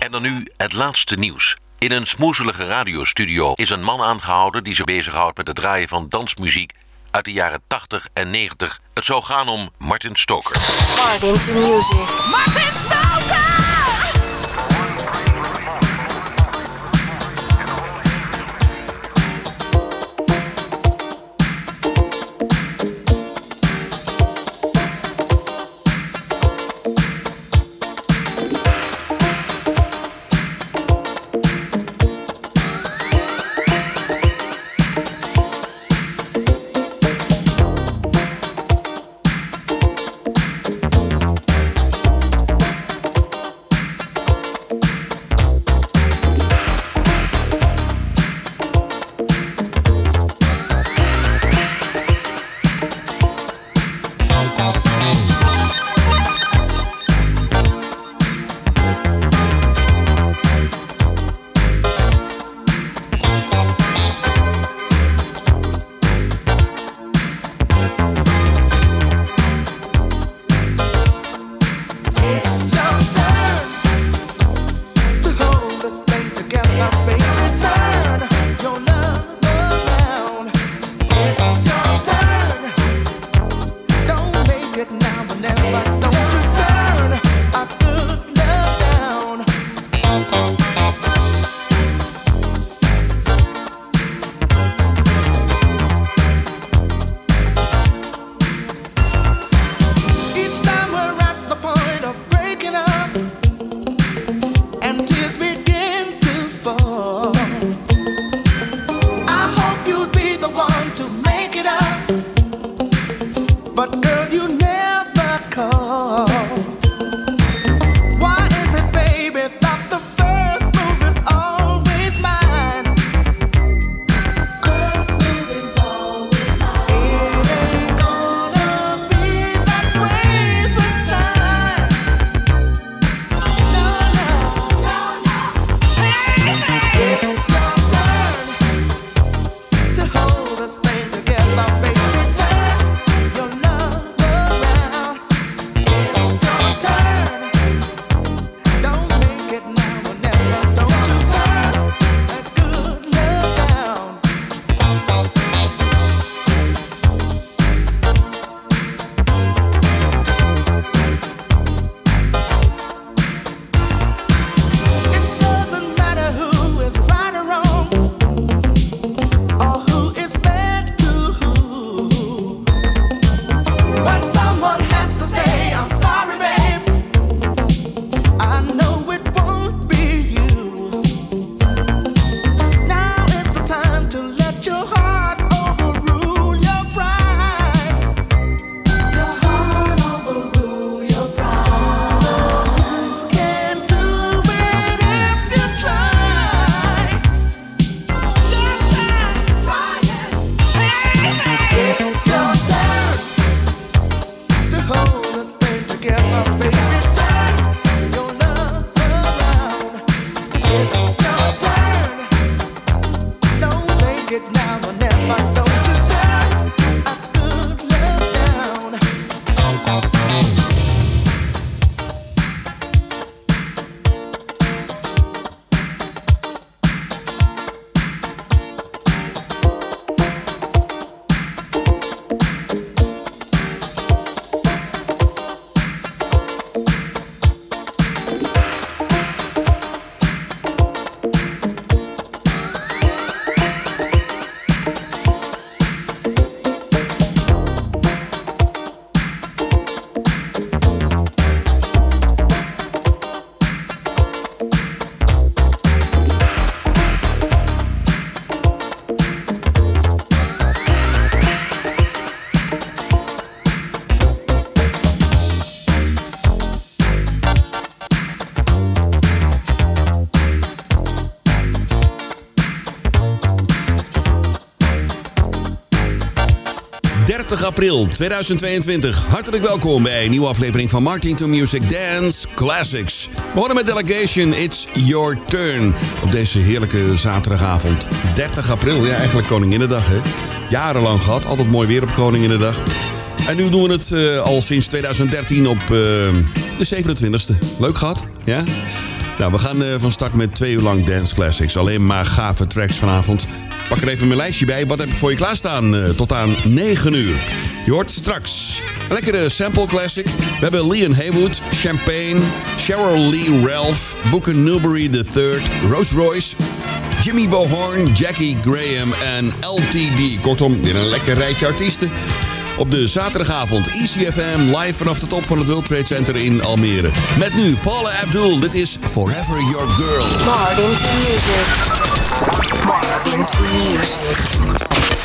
En dan nu het laatste nieuws. In een smoezelige radiostudio is een man aangehouden die zich bezighoudt met het draaien van dansmuziek uit de jaren 80 en 90. Het zou gaan om Martin Stoker. Martin to music. Martin april 2022. Hartelijk welkom bij een nieuwe aflevering van Martin to Music Dance Classics. We begonnen met Delegation, It's Your Turn. Op deze heerlijke zaterdagavond. 30 april, ja eigenlijk Koninginnedag hè. Jarenlang gehad, altijd mooi weer op Koninginnedag. En nu doen we het uh, al sinds 2013 op uh, de 27e. Leuk gehad, ja? Nou, we gaan uh, van start met twee uur lang dance classics. Alleen maar gave tracks vanavond. Pak er even mijn lijstje bij. Wat heb ik voor je klaarstaan? Uh, tot aan 9 uur. Je hoort straks een lekkere sample classic. We hebben Leon Haywood, Champagne, Cheryl Lee Ralph, Booker Newbury III, Rose Royce, Jimmy Bohorn, Jackie Graham en LTD. Kortom, weer een lekker rijtje artiesten. Op de zaterdagavond ECFM live vanaf de top van het World Trade Center in Almere. Met nu Paula Abdul, dit is Forever Your Girl. Martin to music. Martin to music.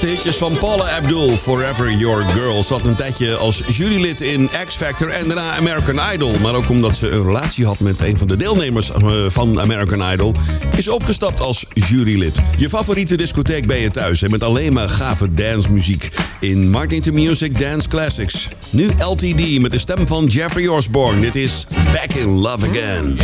Eerste hitjes van Paula Abdul, Forever Your Girl, zat een tijdje als jurylid in X Factor en daarna American Idol. Maar ook omdat ze een relatie had met een van de deelnemers eh, van American Idol, is opgestapt als jurylid. Je favoriete discotheek ben je thuis en met alleen maar gave dancemuziek in Martin to Music Dance Classics. Nu LTD met de stem van Jeffrey Osborne. Dit is Back in Love Again.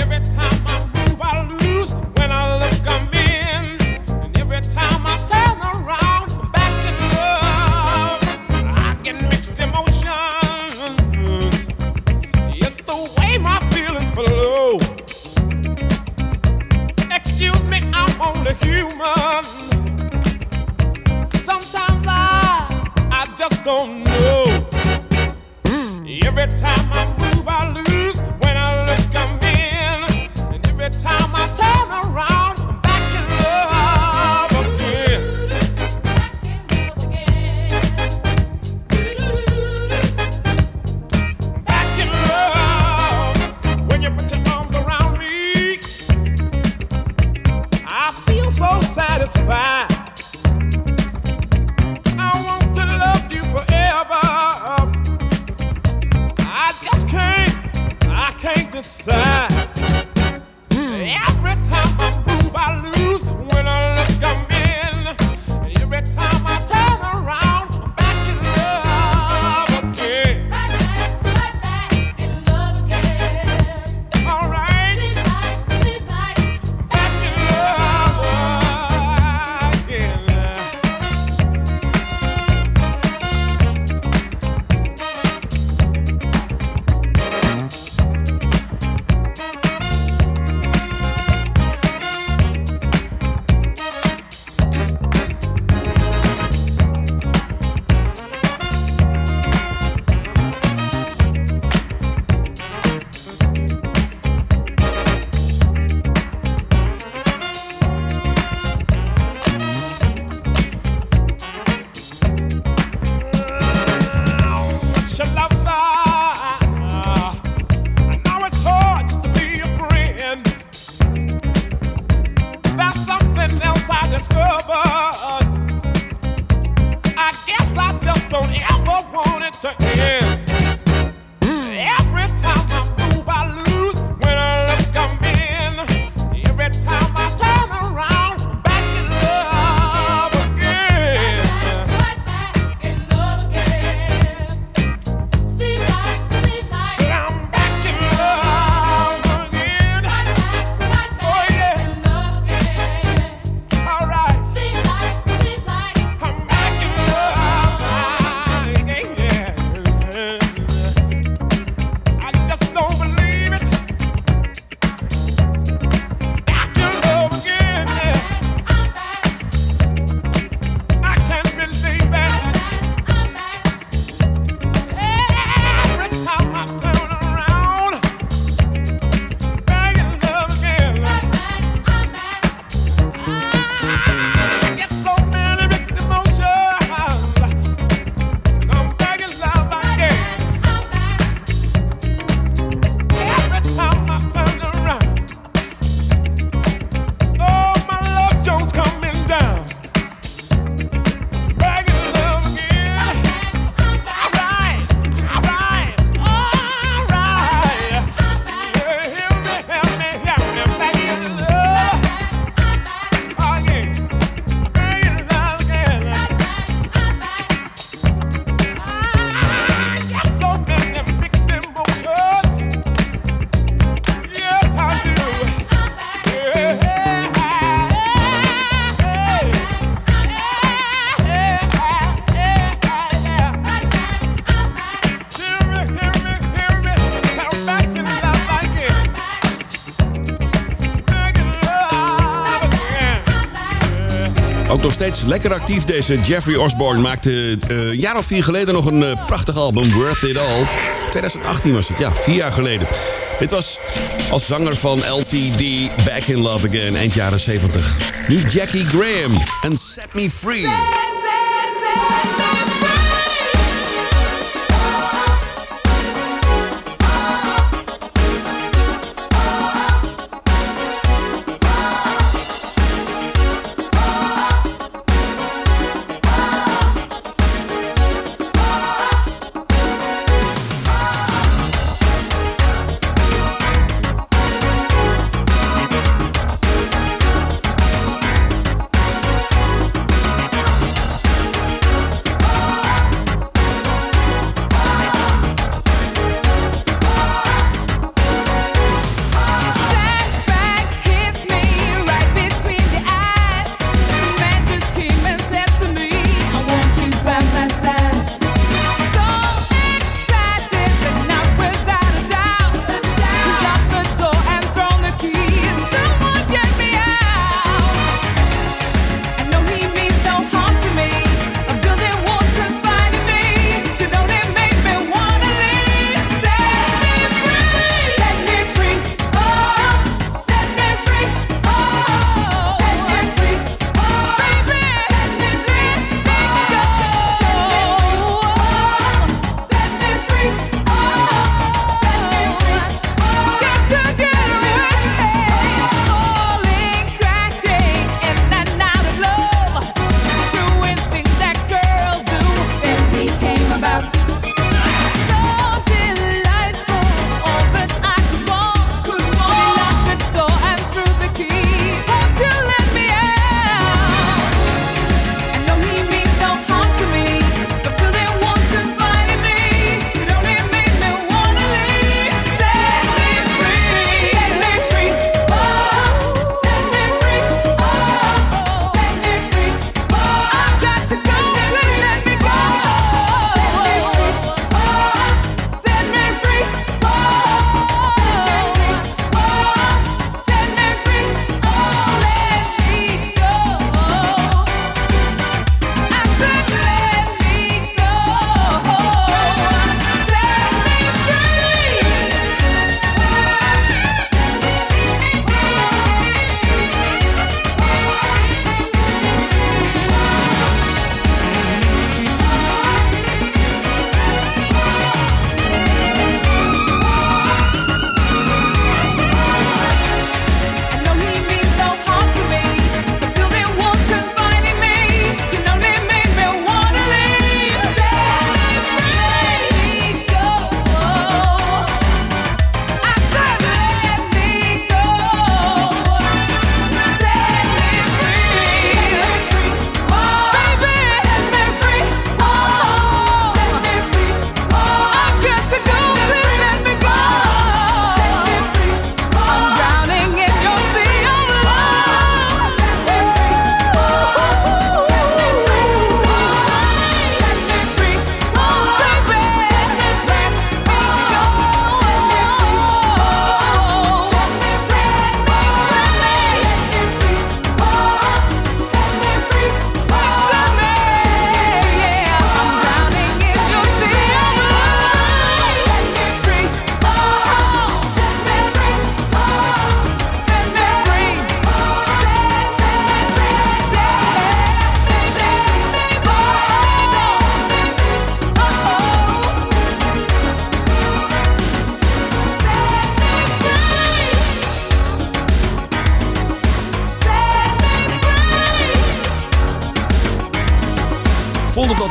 Steeds lekker actief. Deze Jeffrey Osborne maakte een jaar of vier geleden nog een uh, prachtig album, Worth It All. 2018 was het, ja, vier jaar geleden. Dit was als zanger van LTD Back in Love Again, eind jaren 70. Nu Jackie Graham en Set Me Free.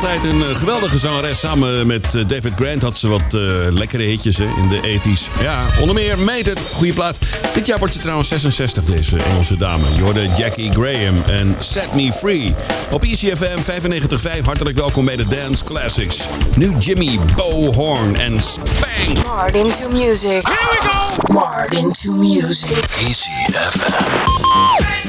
Altijd een eh, geweldige zangeres. Samen met eh, David Grant had ze wat eh, lekkere hitjes hè, in de 80s. Ja, onder meer Made It, goede plaat. Dit jaar wordt ze trouwens 66, deze Engelse dame. Je hoorde Jackie Graham en Set Me Free. Op ECFM 95.5, hartelijk welkom bij de Dance Classics. Nu Jimmy Bohorn en Spank. Martin to music. Here we go. Martin to music. ECFM.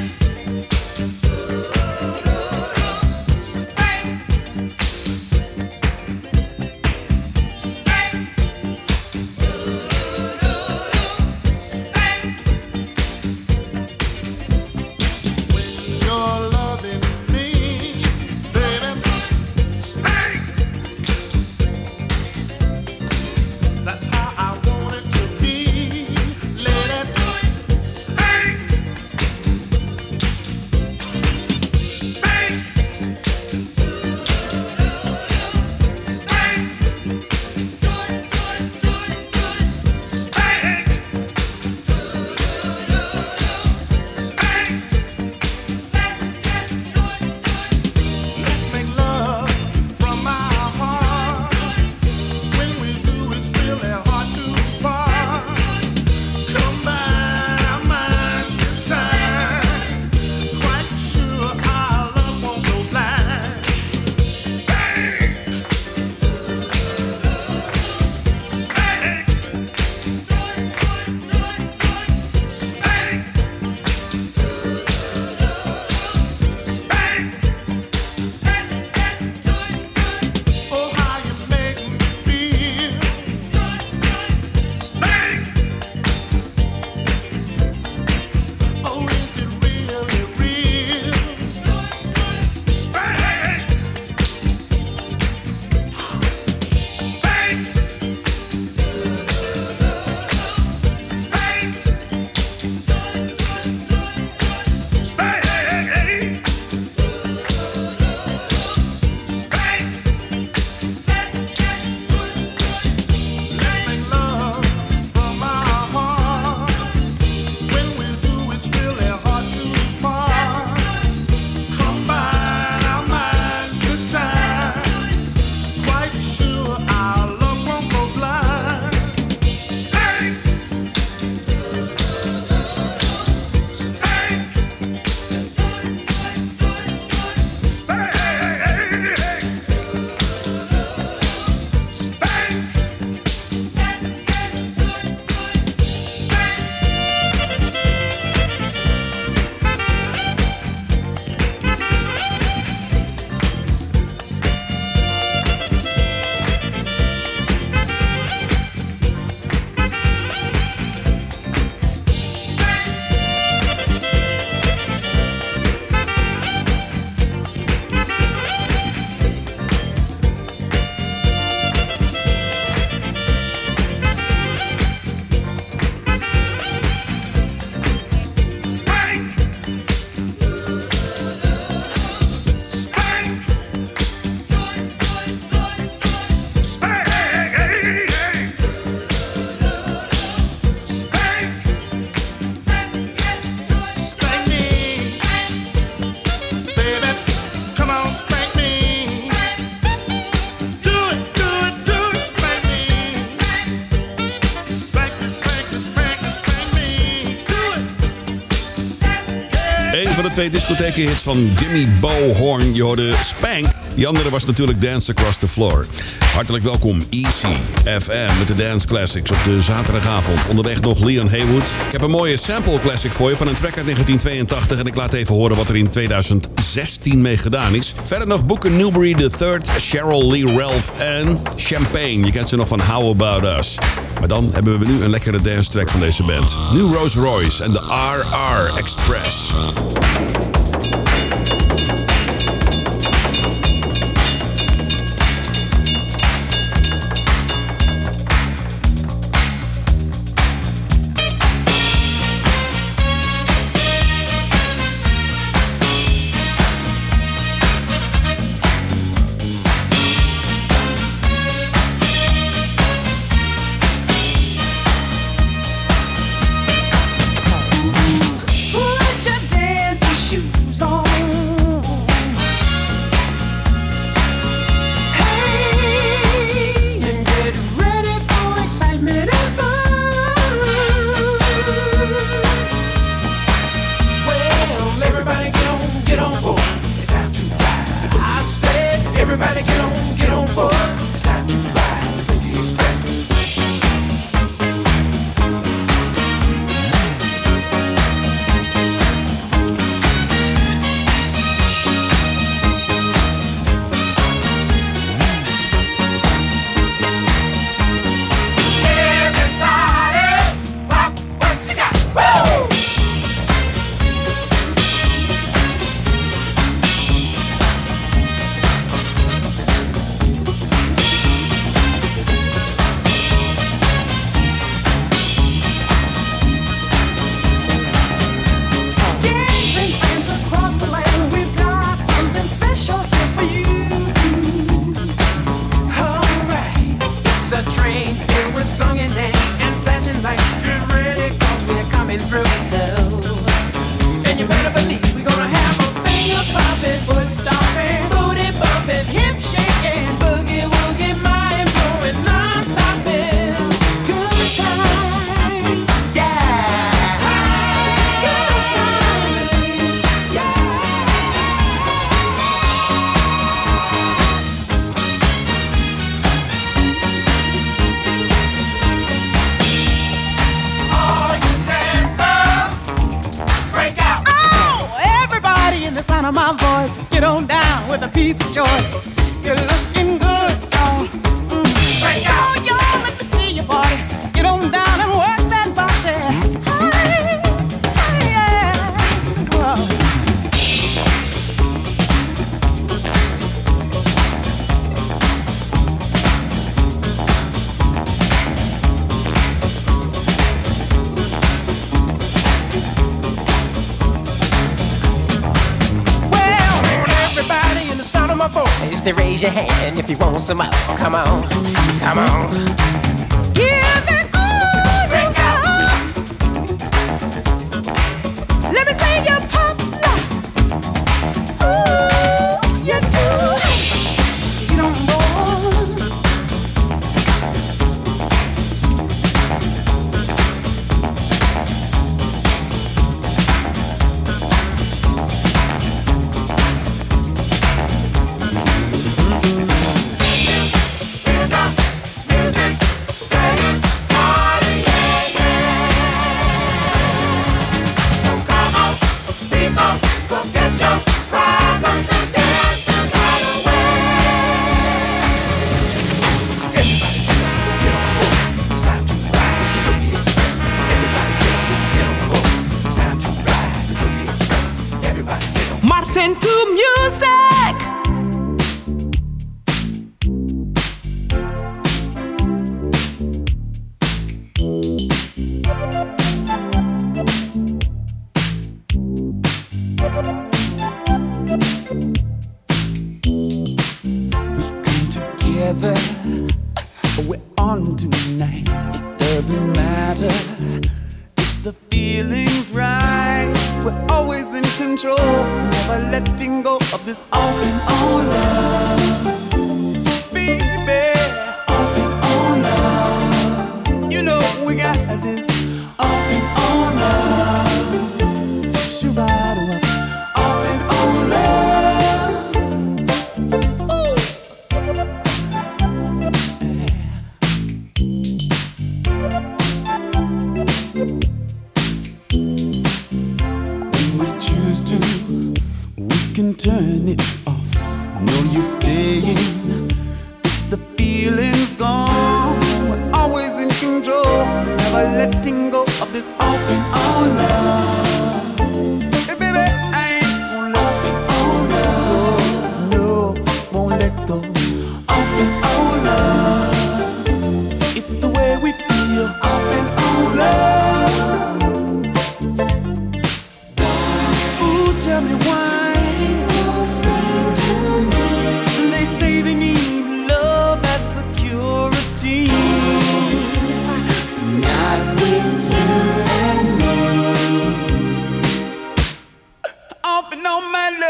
Twee discothekenhits van Jimmy Bohorn. Je hoorde Spank. Die andere was natuurlijk Dance Across the Floor. Hartelijk welkom, Easy FM met de Dance Classics op de zaterdagavond. Onderweg nog Leon Haywood. Ik heb een mooie sample classic voor je van een track uit 1982. En ik laat even horen wat er in 2016 mee gedaan is. Verder nog Booker Newbury III, Cheryl Lee Ralph en Champagne. Je kent ze nog van How About Us. Maar dan hebben we nu een lekkere dance track van deze band. New Rolls Royce en de RR Express.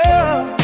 girl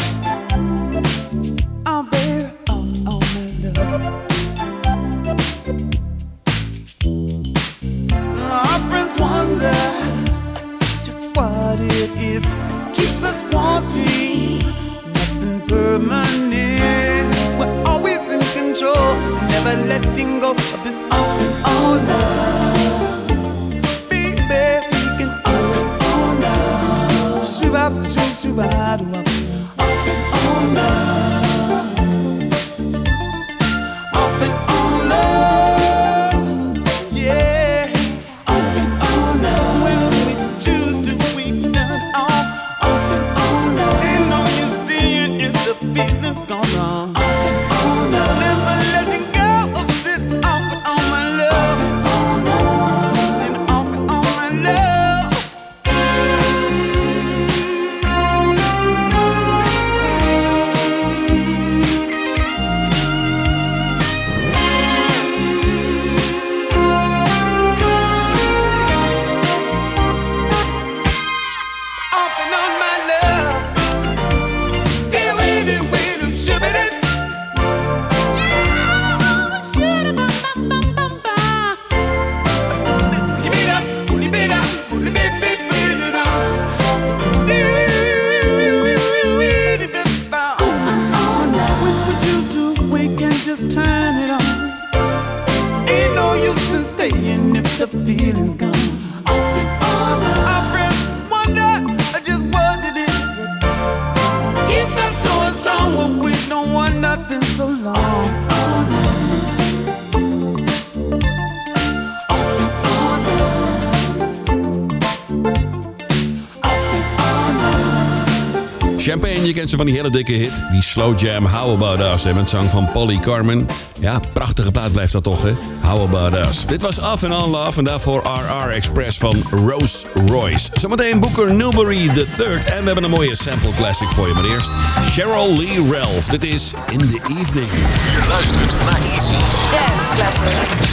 van die hele dikke hit, die slow jam How About Us, En met zang van Polly Carmen. Ja, prachtige plaat blijft dat toch, hè? How About Us. Dit was Af en On Love en daarvoor RR Express van Rose Royce. Zometeen Booker Newbury III en we hebben een mooie sample classic voor je, maar eerst Cheryl Lee Ralph. Dit is In The Evening. Je luistert naar Easy Dance Classics.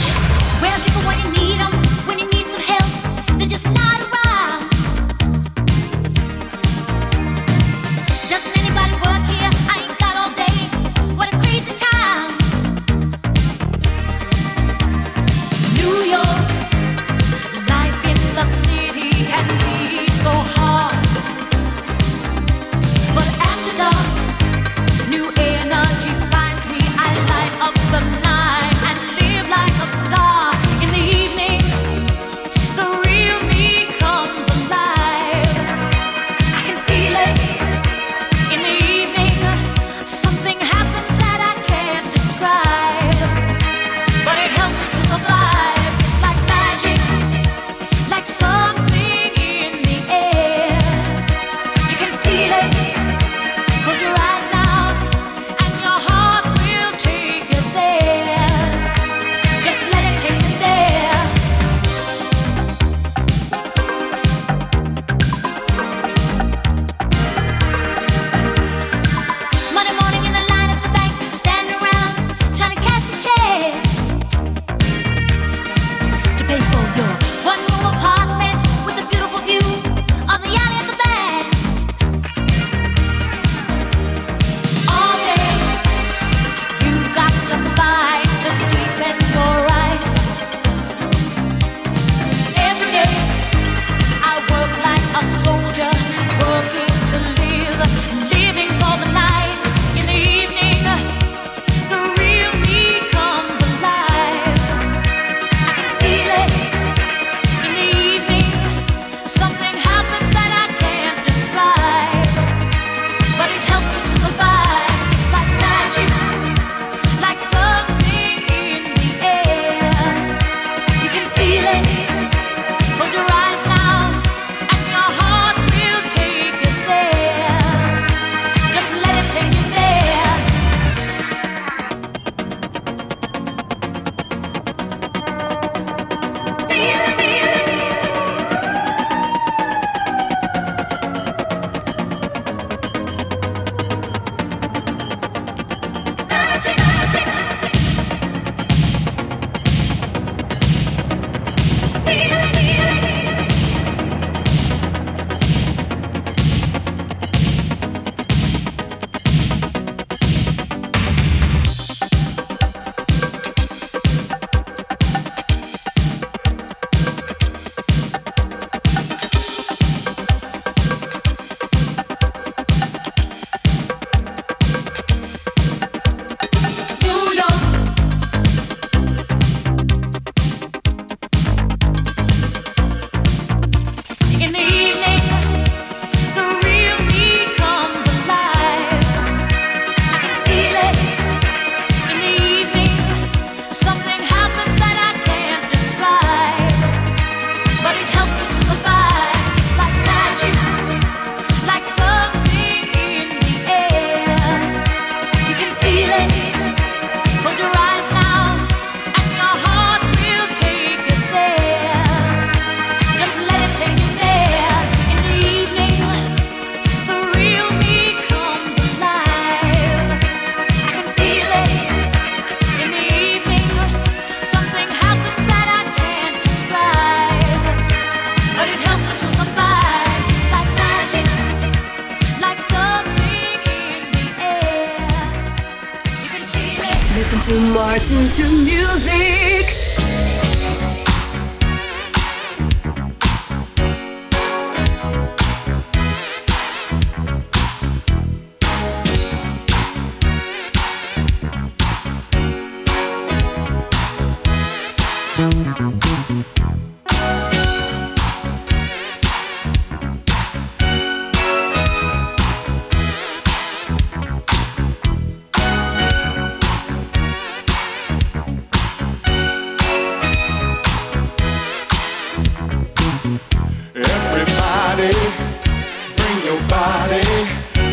Where people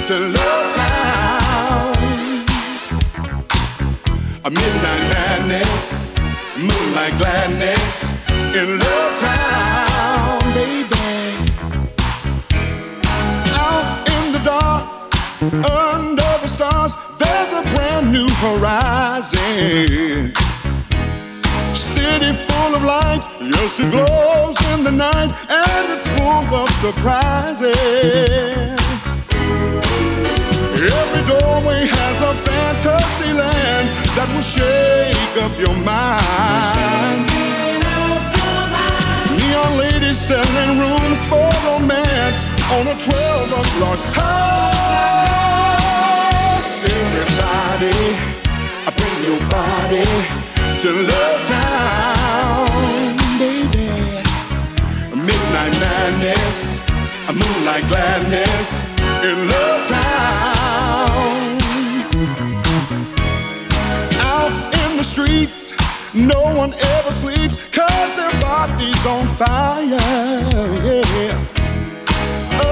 to Love Town. A midnight madness, moonlight gladness in Love Town, baby. Out in the dark, under the stars, there's a brand new horizon. City full of lights, yes, it glows in the night, and it's full of surprises. Every doorway has a fantasy land that will shake up your mind. Neon ladies selling rooms for romance on a 12 o'clock high. Everybody, I bring your body to Love Town, baby. Midnight madness, a moonlight gladness in Love Town. Out in the streets, no one ever sleeps, cause their body's on fire, yeah.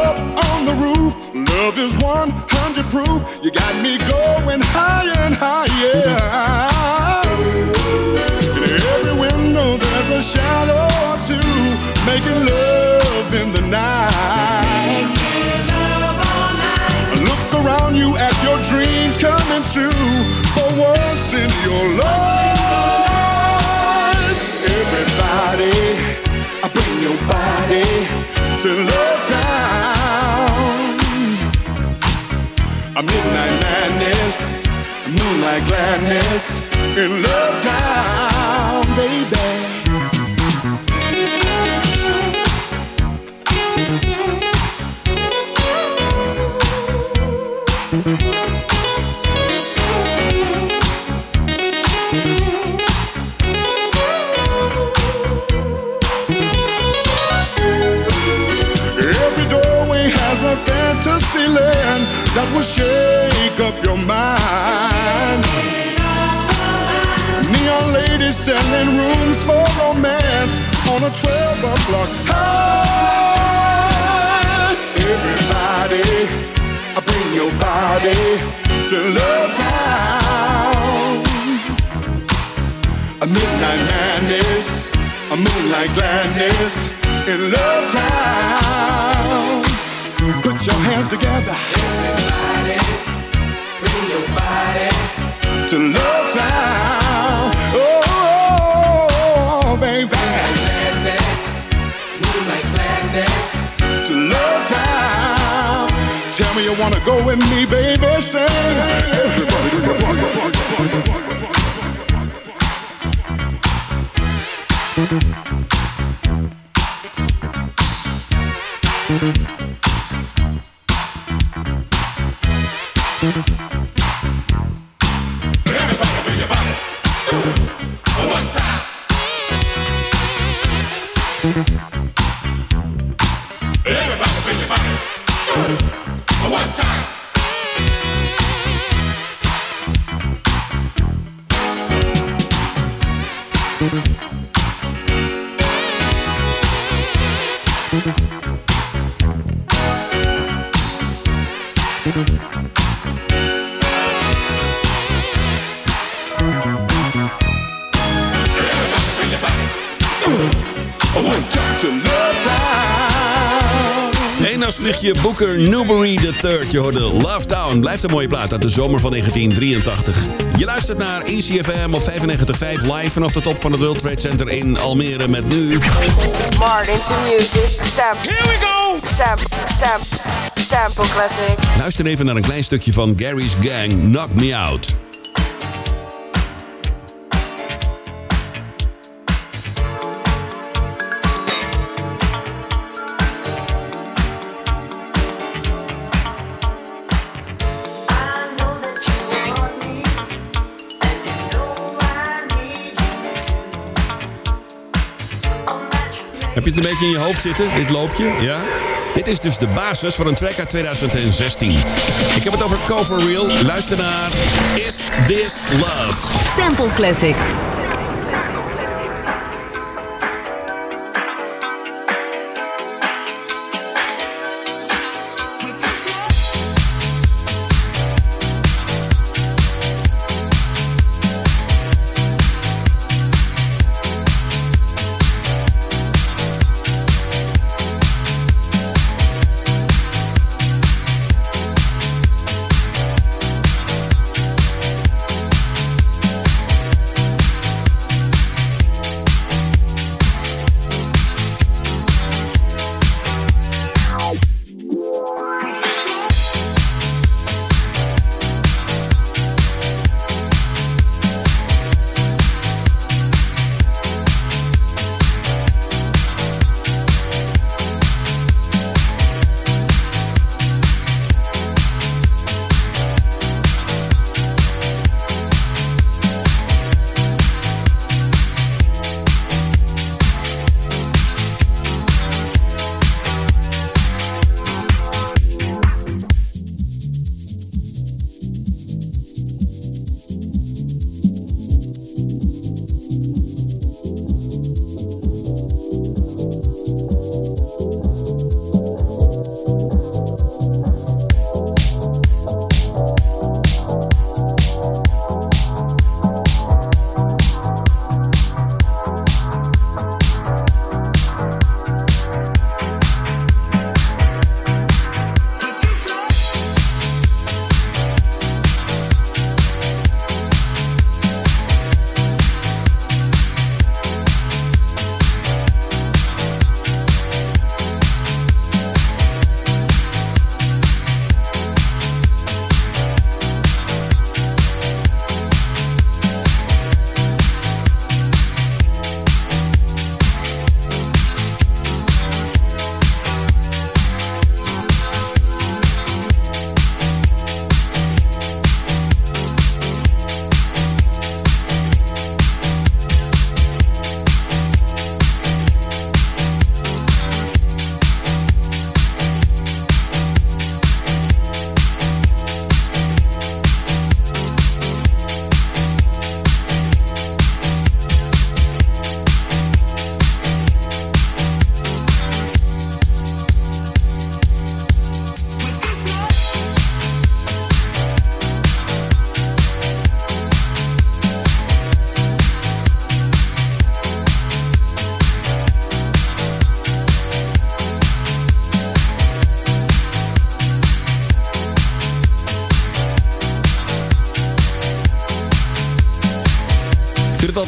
Up on the roof, love is 100 proof. You got me going higher and higher. In every window, there's a shadow or two, making love in the night. You at your dreams coming true for once in your life. Everybody, I bring your body to Love Town. A midnight madness, moonlight gladness in Love Town, baby. Land that will shake up your mind. Neon ladies selling rooms for romance on a 12 o'clock high. Everybody, bring your body to Love Town. A midnight madness, a moonlight gladness in Love Town. Put your hands together. Everybody, bring your body to Love Town. Oh, oh, oh, baby. To Love Town. Tell me you wanna go with me, baby. Sing. Everybody, do your part, your Eendagsvliegje Booker Newbury III. Je hoorde Love Town. Blijft een mooie plaat uit de zomer van 1983. Je luistert naar ECFM op 95.5 live vanaf de top van het World Trade Center in Almere met nu... Martin to music. Sample. Here we go. Sample. Sample. Sample classic. Luister even naar een klein stukje van Gary's Gang, Knock Me Out. Het een beetje in je hoofd zitten, dit loopje? Ja? Dit is dus de basis voor een track uit 2016. Ik heb het over Cover Real. Luister naar Is This Love? Sample Classic.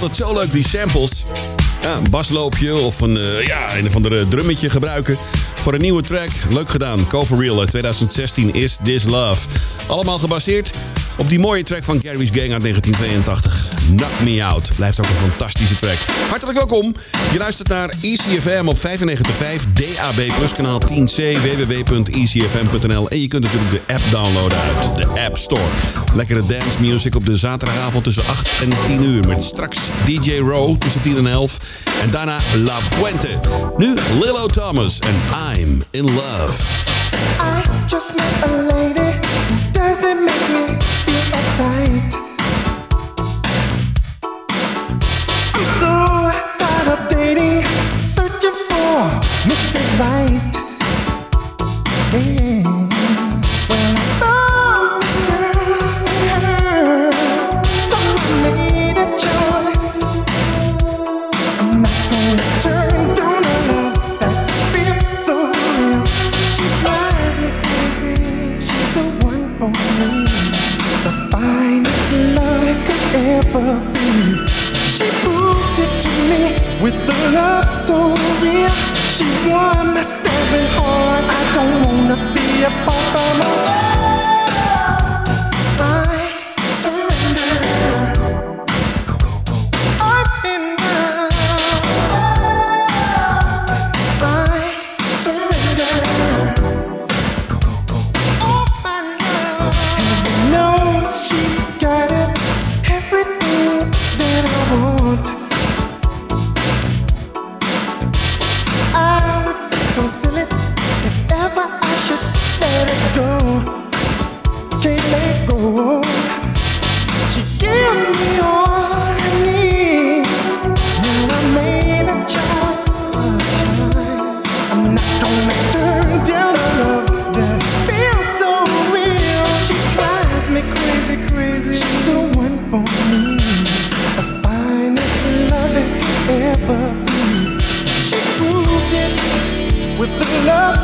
Altijd zo leuk, die samples. Ja, een basloopje of een, eh, ja, een of andere drummetje gebruiken voor een nieuwe track. Leuk gedaan. Cover Real uit 2016 is This Love. Allemaal gebaseerd op die mooie track van Gary's Gang uit 1982. Knock Me Out. Blijft ook een fantastische track. Hartelijk welkom. Je luistert naar ECFM op 95.5 DAB kanaal 10C www.ecfm.nl en je kunt natuurlijk de app downloaden uit de App Store. Lekkere dance music op de zaterdagavond tussen 8 en 10 uur met straks DJ Row tussen 10 en 11 en daarna La Fuente. Nu Lilo Thomas en I'm in Love.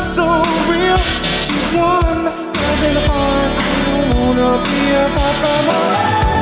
So real. She won my stubborn heart. I don't wanna be apart from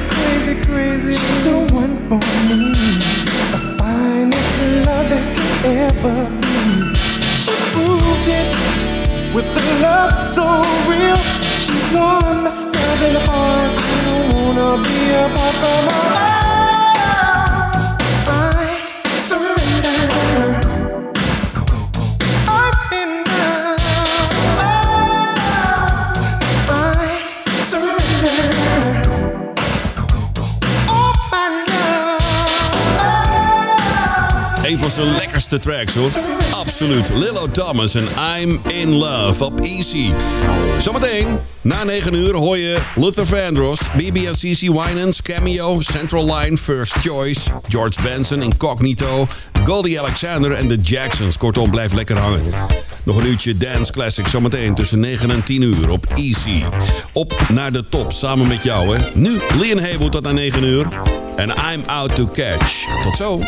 me crazy, crazy. She's the one for me. The finest love that could ever be. She proved it with the love so real. She won my stubborn heart. I don't wanna be apart from her. Zijn lekkerste tracks hoor. Absoluut. Lilo Thomas en I'm in Love op Easy. Zometeen, na 9 uur, hoor je Luther Vandross, BB en CC Winans, Cameo, Central Line, First Choice, George Benson, Incognito, Goldie Alexander en The Jacksons. Kortom, blijf lekker hangen. Nog een uurtje Dance Classic zometeen tussen 9 en 10 uur op Easy. Op naar de top samen met jou hè. Nu Leon Haywood tot aan 9 uur. En I'm out to catch. Tot zo.